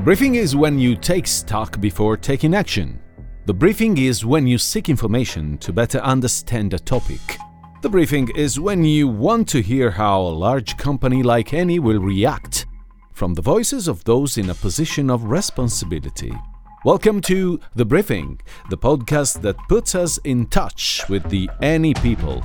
The briefing is when you take stock before taking action. The briefing is when you seek information to better understand a topic. The briefing is when you want to hear how a large company like Eni will react from the voices of those in a position of responsibility. Welcome to The Briefing, the podcast that puts us in touch with the Eni people.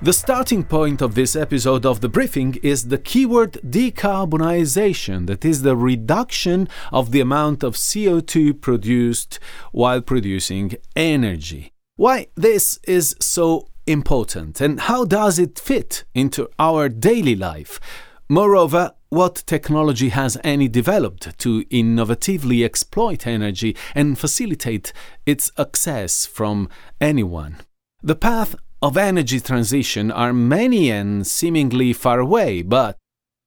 The starting point of this episode of the briefing is the keyword decarbonization, that is, the reduction of the amount of CO2 produced while producing energy. Why this is so important and how does it fit into our daily life? Moreover, what technology has Eni developed to innovatively exploit energy and facilitate its access from anyone? The path of energy transition are many and seemingly far away, but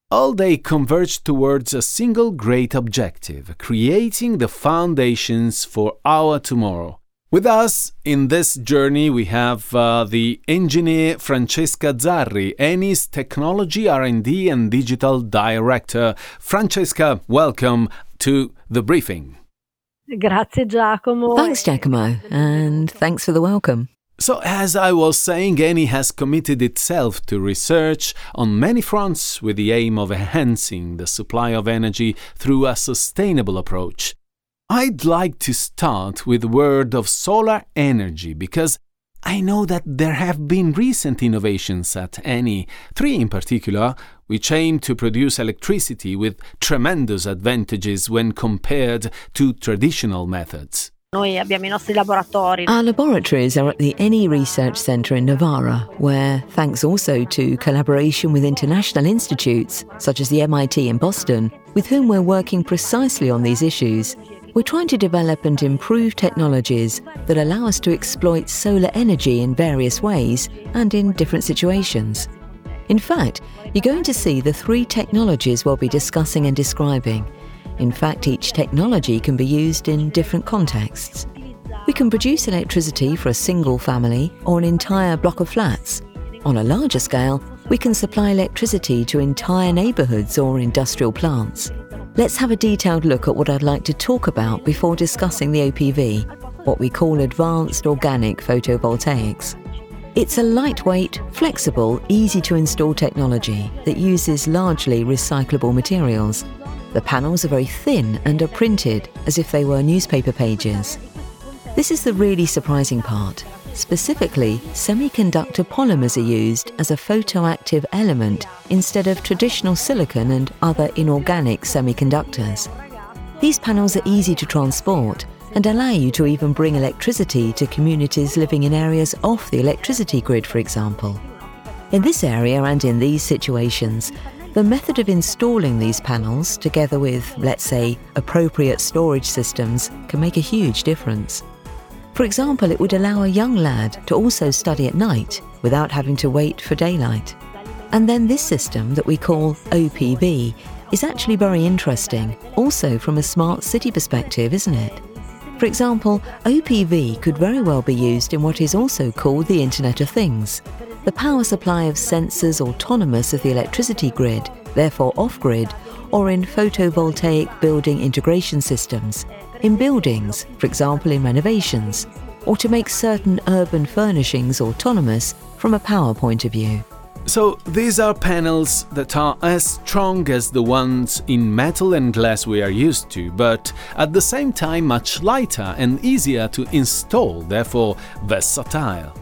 all they converge towards a single great objective creating the foundations for our tomorrow. With us in this journey, we have uh, the engineer Francesca Zarri, Eni's Technology R&D and Digital Director. Francesca, welcome to the briefing. Grazie Giacomo. Thanks Giacomo, and thanks for the welcome. So, as I was saying, Eni has committed itself to research on many fronts with the aim of enhancing the supply of energy through a sustainable approach. I'd like to start with the word of solar energy because I know that there have been recent innovations at Eni, three in particular, which aim to produce electricity with tremendous advantages when compared to traditional methods. Noi abbiamo i nostri laboratori. Our laboratories are at the Eni Research Centre in Novara, where, thanks also to collaboration with international institutes, such as the MIT in Boston, with whom we're working precisely on these issues, we're trying to develop and improve technologies that allow us to exploit solar energy in various ways and in different situations. In fact, you're going to see the three technologies we'll be discussing and describing in fact, each technology can be used in different contexts. We can produce electricity for a single family or an entire block of flats. On a larger scale, we can supply electricity to entire neighbourhoods or industrial plants. Let's have a detailed look at what I'd like to talk about before discussing the OPV, what we call Advanced Organic Photovoltaics. It's a lightweight, flexible, easy to install technology that uses largely recyclable materials. The panels are very thin and are printed as if they were newspaper pages. This is the really surprising part. Specifically, semiconductor polymers are used as a photoactive element instead of traditional silicon and other inorganic semiconductors. These panels are easy to transport and allow you to even bring electricity to communities living in areas off the electricity grid, for example. In this area and in these situations, the method of installing these panels, together with, let's say, appropriate storage systems, can make a huge difference. For example, it would allow a young lad to also study at night without having to wait for daylight. And then this system that we call OPV is actually very interesting, also from a smart city perspective, isn't it? For example, OPV could very well be used in what is also called the Internet of Things, the power supply of sensors autonomous of the electricity grid, therefore off grid, or in photovoltaic building integration systems, in buildings, for example in renovations, or to make certain urban furnishings autonomous from a power point of view. So, these are panels that are as strong as the ones in metal and glass we are used to, but at the same time much lighter and easier to install, therefore versatile.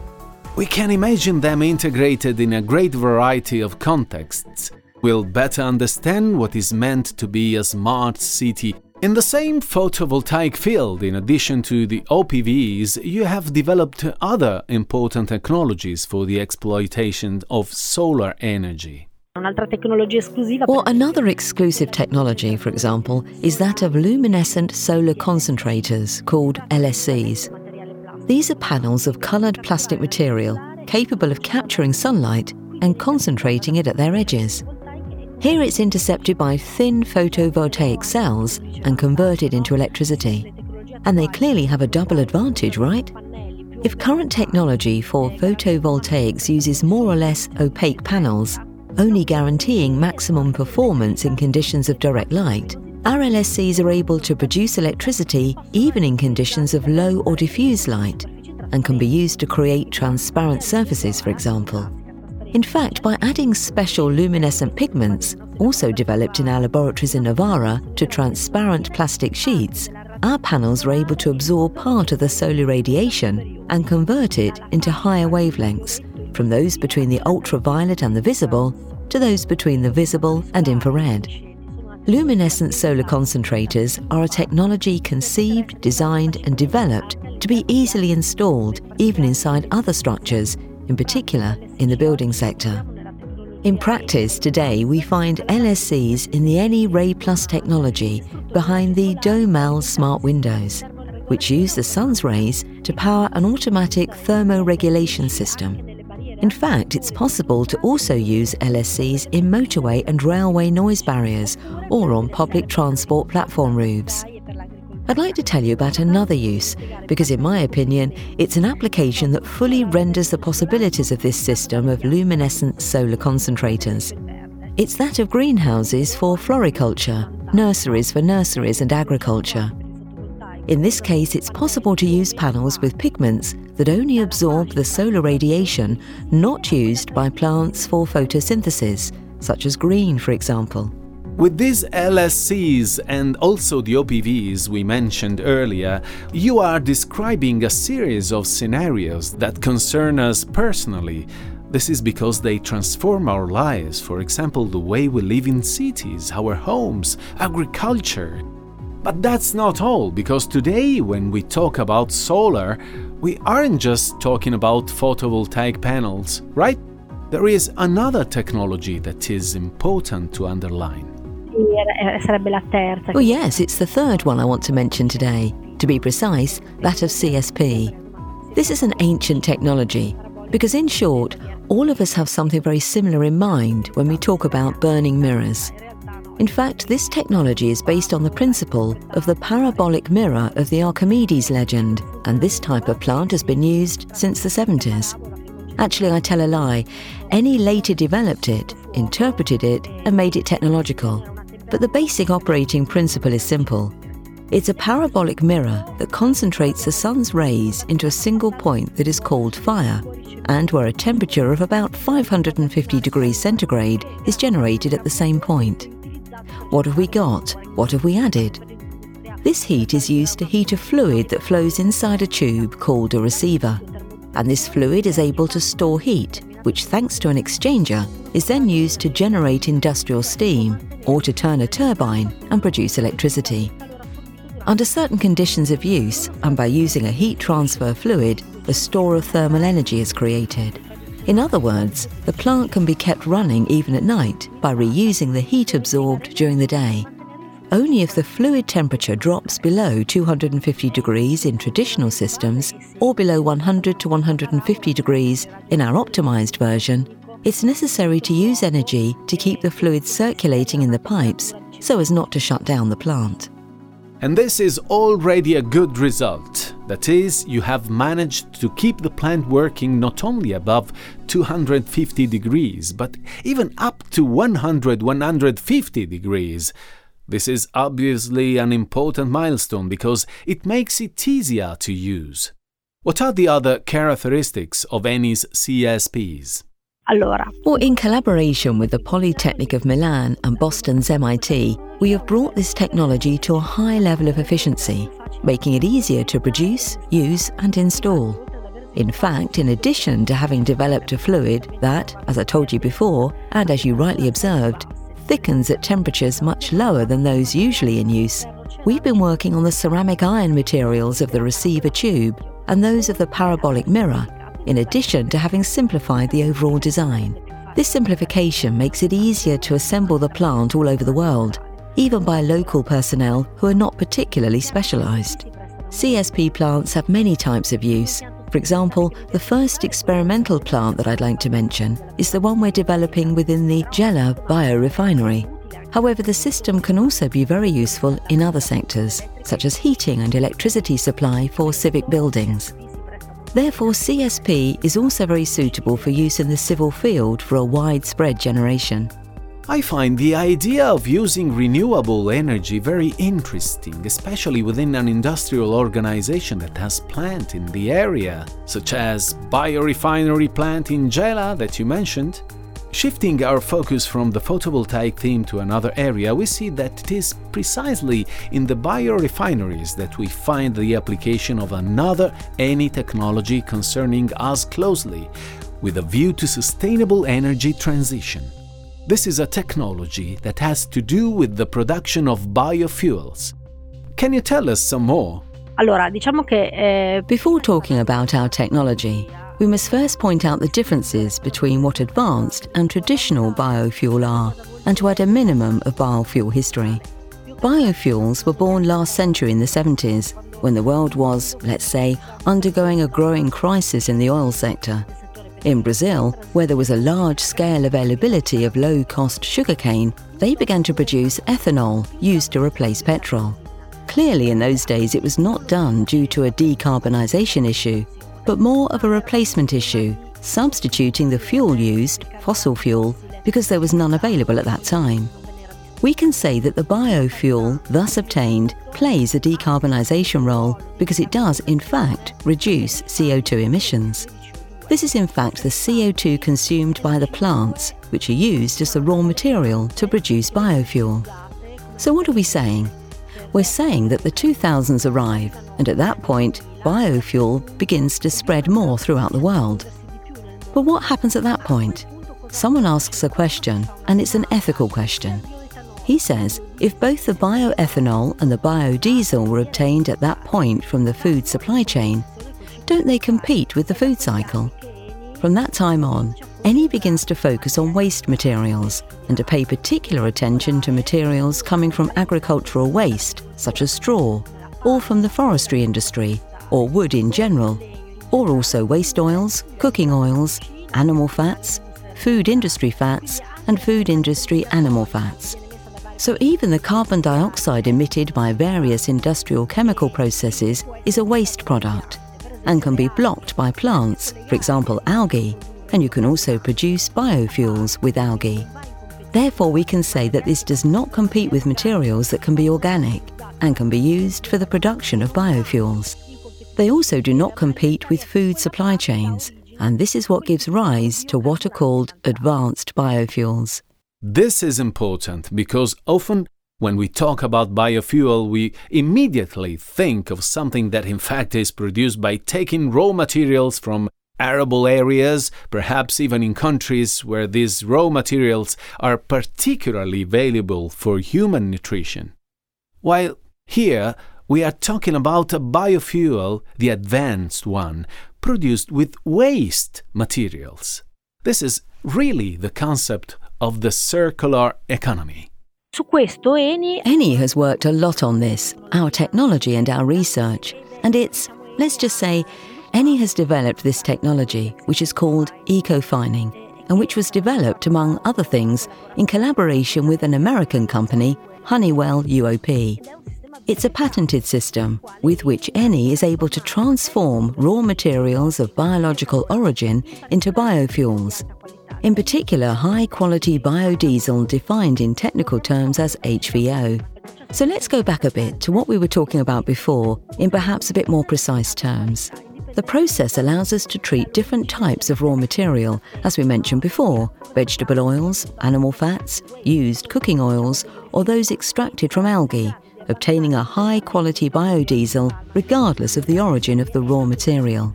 We can imagine them integrated in a great variety of contexts. We'll better understand what is meant to be a smart city. In the same photovoltaic field, in addition to the OPVs, you have developed other important technologies for the exploitation of solar energy. Well, another exclusive technology, for example, is that of luminescent solar concentrators called LSCs. These are panels of coloured plastic material capable of capturing sunlight and concentrating it at their edges. Here it's intercepted by thin photovoltaic cells and converted into electricity. And they clearly have a double advantage, right? If current technology for photovoltaics uses more or less opaque panels, only guaranteeing maximum performance in conditions of direct light, our LSCs are able to produce electricity even in conditions of low or diffuse light and can be used to create transparent surfaces, for example. In fact, by adding special luminescent pigments, also developed in our laboratories in Novara, to transparent plastic sheets, our panels are able to absorb part of the solar radiation and convert it into higher wavelengths, from those between the ultraviolet and the visible to those between the visible and infrared. Luminescent solar concentrators are a technology conceived, designed, and developed to be easily installed even inside other structures, in particular in the building sector. In practice today, we find LSCs in the Eni Ray Plus technology behind the Domel smart windows, which use the sun's rays to power an automatic thermoregulation system. In fact, it's possible to also use LSCs in motorway and railway noise barriers or on public transport platform roofs. I'd like to tell you about another use because, in my opinion, it's an application that fully renders the possibilities of this system of luminescent solar concentrators. It's that of greenhouses for floriculture, nurseries for nurseries and agriculture. In this case, it's possible to use panels with pigments that only absorb the solar radiation not used by plants for photosynthesis, such as green, for example. With these LSCs and also the OPVs we mentioned earlier, you are describing a series of scenarios that concern us personally. This is because they transform our lives, for example, the way we live in cities, our homes, agriculture. But that's not all, because today, when we talk about solar, we aren't just talking about photovoltaic panels, right? There is another technology that is important to underline. Eh, sarebbe la terza. Oh, yes, it's the third one I want to mention today. To be precise, that of CSP. This is an ancient technology because, in short, all of us have something very similar in mind when we talk about burning mirrors. In fact, this technology is based on the principle of the parabolic mirror of the Archimedes legend, and this type of plant has been used since the 70s. Actually, I tell a lie. Eni later developed it, interpreted it, and made it technological. But the basic operating principle is simple. It's a parabolic mirror that concentrates the sun's rays into a single point that is called fire, and where a temperature of about 550 degrees centigrade is generated at the same point. What have we got? What have we added? This heat is used to heat a fluid that flows inside a tube called a receiver. And this fluid is able to store heat, which, thanks to an exchanger, is then used to generate industrial steam or to turn a turbine and produce electricity. Under certain conditions of use, and by using a heat transfer fluid, a store of thermal energy is created. In other words, the plant can be kept running even at night by reusing the heat absorbed during the day. Only if the fluid temperature drops below 250 degrees in traditional systems or below 100 to 150 degrees in our optimized version, it's necessary to use energy to keep the fluid circulating in the pipes so as not to shut down the plant. And this is already a good result. That is, you have managed to keep the plant working not only above 250 degrees, but even up to 100 150 degrees. This is obviously an important milestone because it makes it easier to use. What are the other characteristics of Eni's CSPs? Allora, Or in collaboration with the Polytechnic of Milan and Boston's MIT, we have brought this technology to a high level of efficiency, making it easier to produce, use, and install. In fact, in addition to having developed a fluid that, as I told you before, and as you rightly observed, thickens at temperatures much lower than those usually in use, we've been working on the ceramic iron materials of the receiver tube and those of the parabolic mirror in addition to having simplified the overall design. This simplification makes it easier to assemble the plant all over the world, even by local personnel who are not particularly specialised. CSP plants have many types of use. For example, the first experimental plant that I'd like to mention is the one we're developing within the Gela biorefinery. However, the system can also be very useful in other sectors, such as heating and electricity supply for civic buildings. Therefore, CSP is also very suitable for use in the civil field for a widespread generation. I find the idea of using renewable energy very interesting, especially within an industrial organization that has plant in the area, such as biorefinery plant in Gela that you mentioned. Shifting our focus from the photovoltaic theme to another area, we see that it is precisely in the biorefineries that we find the application of another Eni technology concerning us closely, with a view to sustainable energy transition. This is a technology that has to do with the production of biofuels. Can you tell us some more? Allora, diciamo che eh, Before talking about our technology, we must first point out the differences between what advanced and traditional biofuel are, and to add a minimum of biofuel history. Biofuels were born last century in the 70s, when the world was, let's say, undergoing a growing crisis in the oil sector. In Brazil, where there was a large scale availability of low cost sugarcane, they began to produce ethanol used to replace petrol. Clearly, in those days, it was not done due to a decarbonisation issue, but more of a replacement issue, substituting the fuel used, fossil fuel, because there was none available at that time. We can say that the biofuel thus obtained plays a decarbonisation role because it does, in fact, reduce CO2 emissions. This is in fact the CO2 consumed by the plants, which are used as the raw material to produce biofuel. So, what are we saying? We're saying that the 2000s arrive, and at that point, biofuel begins to spread more throughout the world. But what happens at that point? Someone asks a question, and it's an ethical question. He says if both the bioethanol and the biodiesel were obtained at that point from the food supply chain, don't they compete with the food cycle? From that time on, Eni begins to focus on waste materials and to pay particular attention to materials coming from agricultural waste, such as straw, or from the forestry industry, or wood in general, or also waste oils, cooking oils, animal fats, food industry fats, and food industry animal fats. So even the carbon dioxide emitted by various industrial chemical processes is a waste product and can be blocked by plants, for example algae, and you can also produce biofuels with algae. Therefore, we can say that this does not compete with materials that can be organic and can be used for the production of biofuels. They also do not compete with food supply chains, and this is what gives rise to what are called advanced biofuels. This is important because often when we talk about biofuel, we immediately think of something that in fact is produced by taking raw materials from arable areas, perhaps even in countries where these raw materials are particularly valuable for human nutrition. While here we are talking about a biofuel, the advanced one, produced with waste materials. This is really the concept of the circular economy. su questo Eni Eni has worked a lot on this, our technology and our research, and it's, let's just say, Eni has developed this technology, which is called eco-fining, and which was developed, among other things, in collaboration with an American company, Honeywell UOP. It's a patented system with which Eni is able to transform raw materials of biological origin into biofuels. In particular, high quality biodiesel defined in technical terms as HVO. So let's go back a bit to what we were talking about before in perhaps a bit more precise terms. The process allows us to treat different types of raw material, as we mentioned before vegetable oils, animal fats, used cooking oils, or those extracted from algae, obtaining a high quality biodiesel regardless of the origin of the raw material.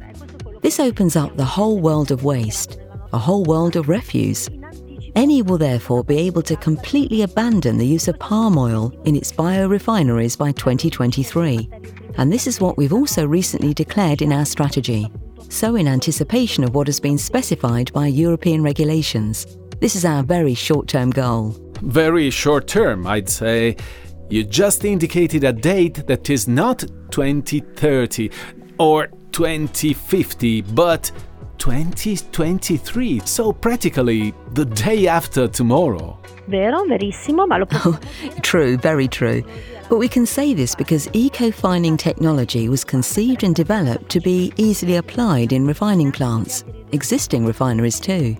This opens up the whole world of waste, a whole world of refuse. Eni will therefore be able to completely abandon the use of palm oil in its biorefineries by 2023. And this is what we've also recently declared in our strategy. So, in anticipation of what has been specified by European regulations, this is our very short term goal. Very short term, I'd say. You just indicated a date that is not 2030 or 2050, but 2023, so practically the day after tomorrow. Vero, verissimo, ma lo Oh, true, very true. But we can say this because eco-fining technology was conceived and developed to be easily applied in refining plants, existing refineries too.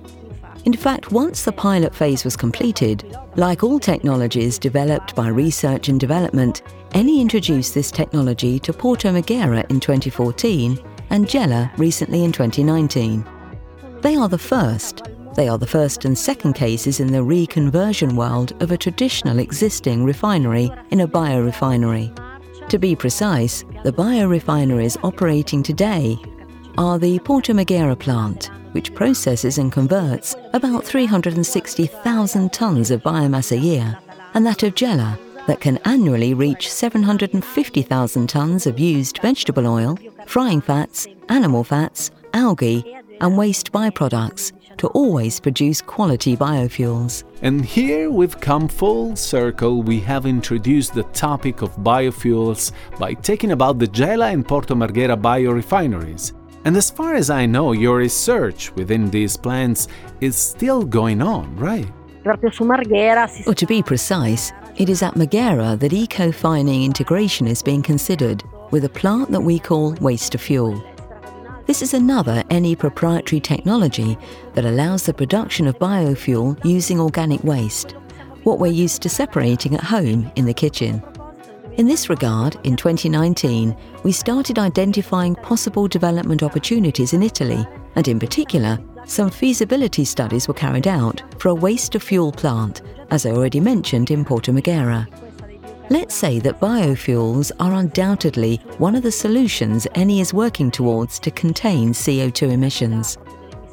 In fact, once the pilot phase was completed, like all technologies developed by research and development, Eni introduced this technology to Porto Marghera in 2014 and Gela recently in 2019. They are the first. They are the first and second cases in the reconversion world of a traditional existing refinery in a biorefinery. To be precise, the biorefineries operating today are the Porto Marghera plant, which processes and converts about 360,000 tonnes of biomass a year, and that of Gela, that can annually reach 750,000 tonnes of used vegetable oil, frying fats, animal fats, algae, and waste byproducts to always produce quality biofuels. And here we've come full circle. We have introduced the topic of biofuels by talking about the Gela and Porto Marghera biorefineries. And as far as I know, your research within these plants is still going on, right? proprio su Marghera si Or to be precise, it is at Marghera that eco-fining integration is being considered with a plant that we call waste to fuel. This is another Eni proprietary technology that allows the production of biofuel using organic waste, what we're used to separating at home in the kitchen. In this regard, in 2019, we started identifying possible development opportunities in Italy, and in particular, some feasibility studies were carried out for a waste to fuel plant, as I already mentioned in Porto Marghera. Let's say that biofuels are undoubtedly one of the solutions Eni is working towards to contain CO2 emissions.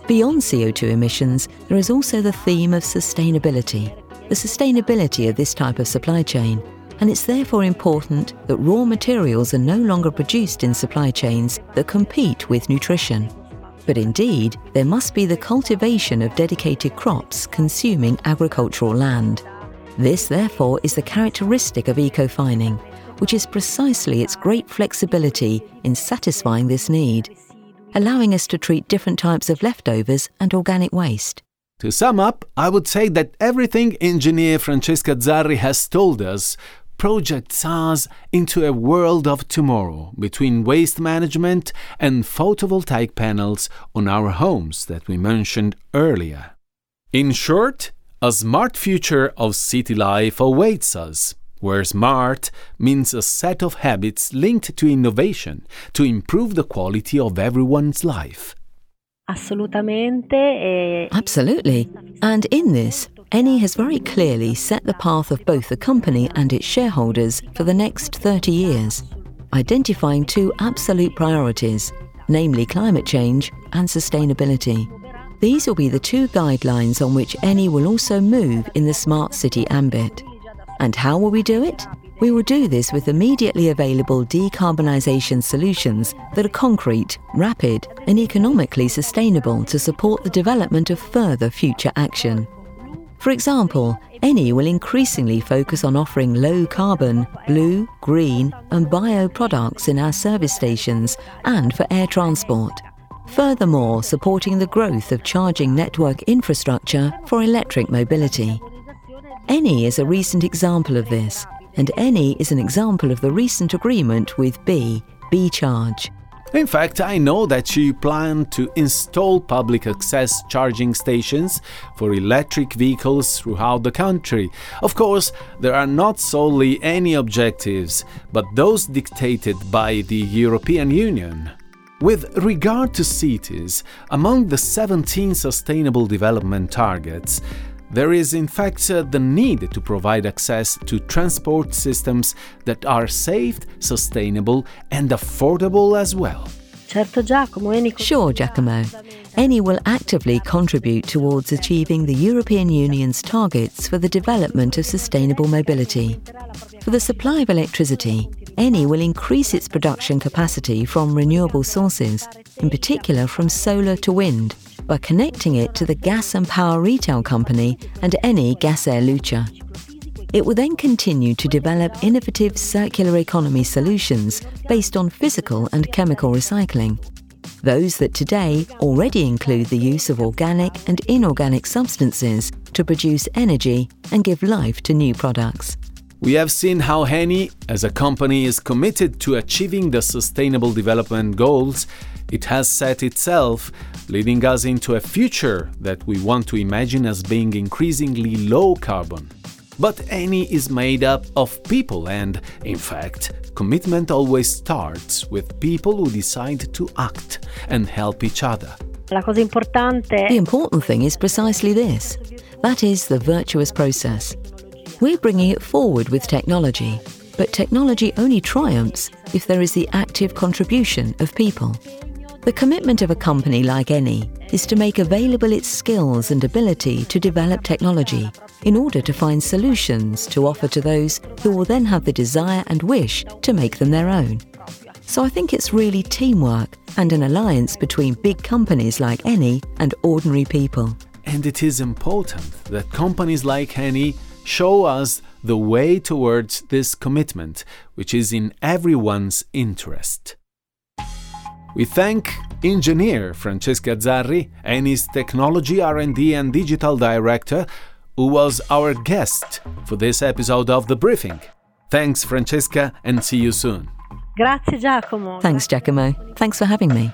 Beyond CO2 emissions, there is also the theme of sustainability, the sustainability of this type of supply chain, and it's therefore important that raw materials are no longer produced in supply chains that compete with nutrition. But indeed, there must be the cultivation of dedicated crops consuming agricultural land. This, therefore, is the characteristic of eco-fining, which is precisely its great flexibility in satisfying this need, allowing us to treat different types of leftovers and organic waste. To sum up, I would say that everything engineer Francesca Zarri has told us projects us into a world of tomorrow between waste management and photovoltaic panels on our homes that we mentioned earlier. In short, a smart future of city life awaits us, where smart means a set of habits linked to innovation to improve the quality of everyone's life. e eh, Absolutely. And in this, Eni has very clearly set the path of both the company and its shareholders for the next 30 years, identifying two absolute priorities, namely climate change and sustainability. These will be the two guidelines on which Eni will also move in the smart city ambit. And how will we do it? We will do this with immediately available decarbonisation solutions that are concrete, rapid, and economically sustainable to support the development of further future action. For example, Eni will increasingly focus on offering low carbon, blue, green, and bio products in our service stations and for air transport. Furthermore, supporting the growth of charging network infrastructure for electric mobility. Eni is a recent example of this, and Eni is an example of the recent agreement with B, Be Charge. In fact, I know that you plan to install public access charging stations for electric vehicles throughout the country. Of course, there are not solely Eni objectives, but those dictated by the European Union. With regard to cities, among the 17 Sustainable Development Targets, there is in fact uh, the need to provide access to transport systems that are safe, sustainable, and affordable as well. certo Giacomo, Eni Sure, Giacomo. Eni will actively contribute towards achieving the European Union's targets for the development of sustainable mobility. For the supply of electricity, Eni will increase its production capacity from renewable sources, in particular from solar to wind, by connecting it to the gas and power retail company and Eni Gas Air Lucha. It will then continue to develop innovative circular economy solutions based on physical and chemical recycling. Those that today already include the use of organic and inorganic substances to produce energy and give life to new products. We have seen how Eni, as a company, is committed to achieving the Sustainable Development Goals it has set itself, leading us into a future that we want to imagine as being increasingly low carbon. But Eni is made up of people, and, in fact, commitment always starts with people who decide to act and help each other. La cosa importante The important thing is precisely this that is the virtuous process. We're bringing it forward with technology, but technology only triumphs if there is the active contribution of people. The commitment of a company like Eni is to make available its skills and ability to develop technology in order to find solutions to offer to those who will then have the desire and wish to make them their own. So I think it's really teamwork and an alliance between big companies like Eni and ordinary people. And it is important that companies like Eni show us the way towards this commitment, which is in everyone's interest. We thank engineer Francesca Zarri, Eni's technology R&D and digital director, who was our guest for this episode of The Briefing. Thanks Francesca and see you soon. Grazie Giacomo. Thanks, Giacomo. Thanks for having me.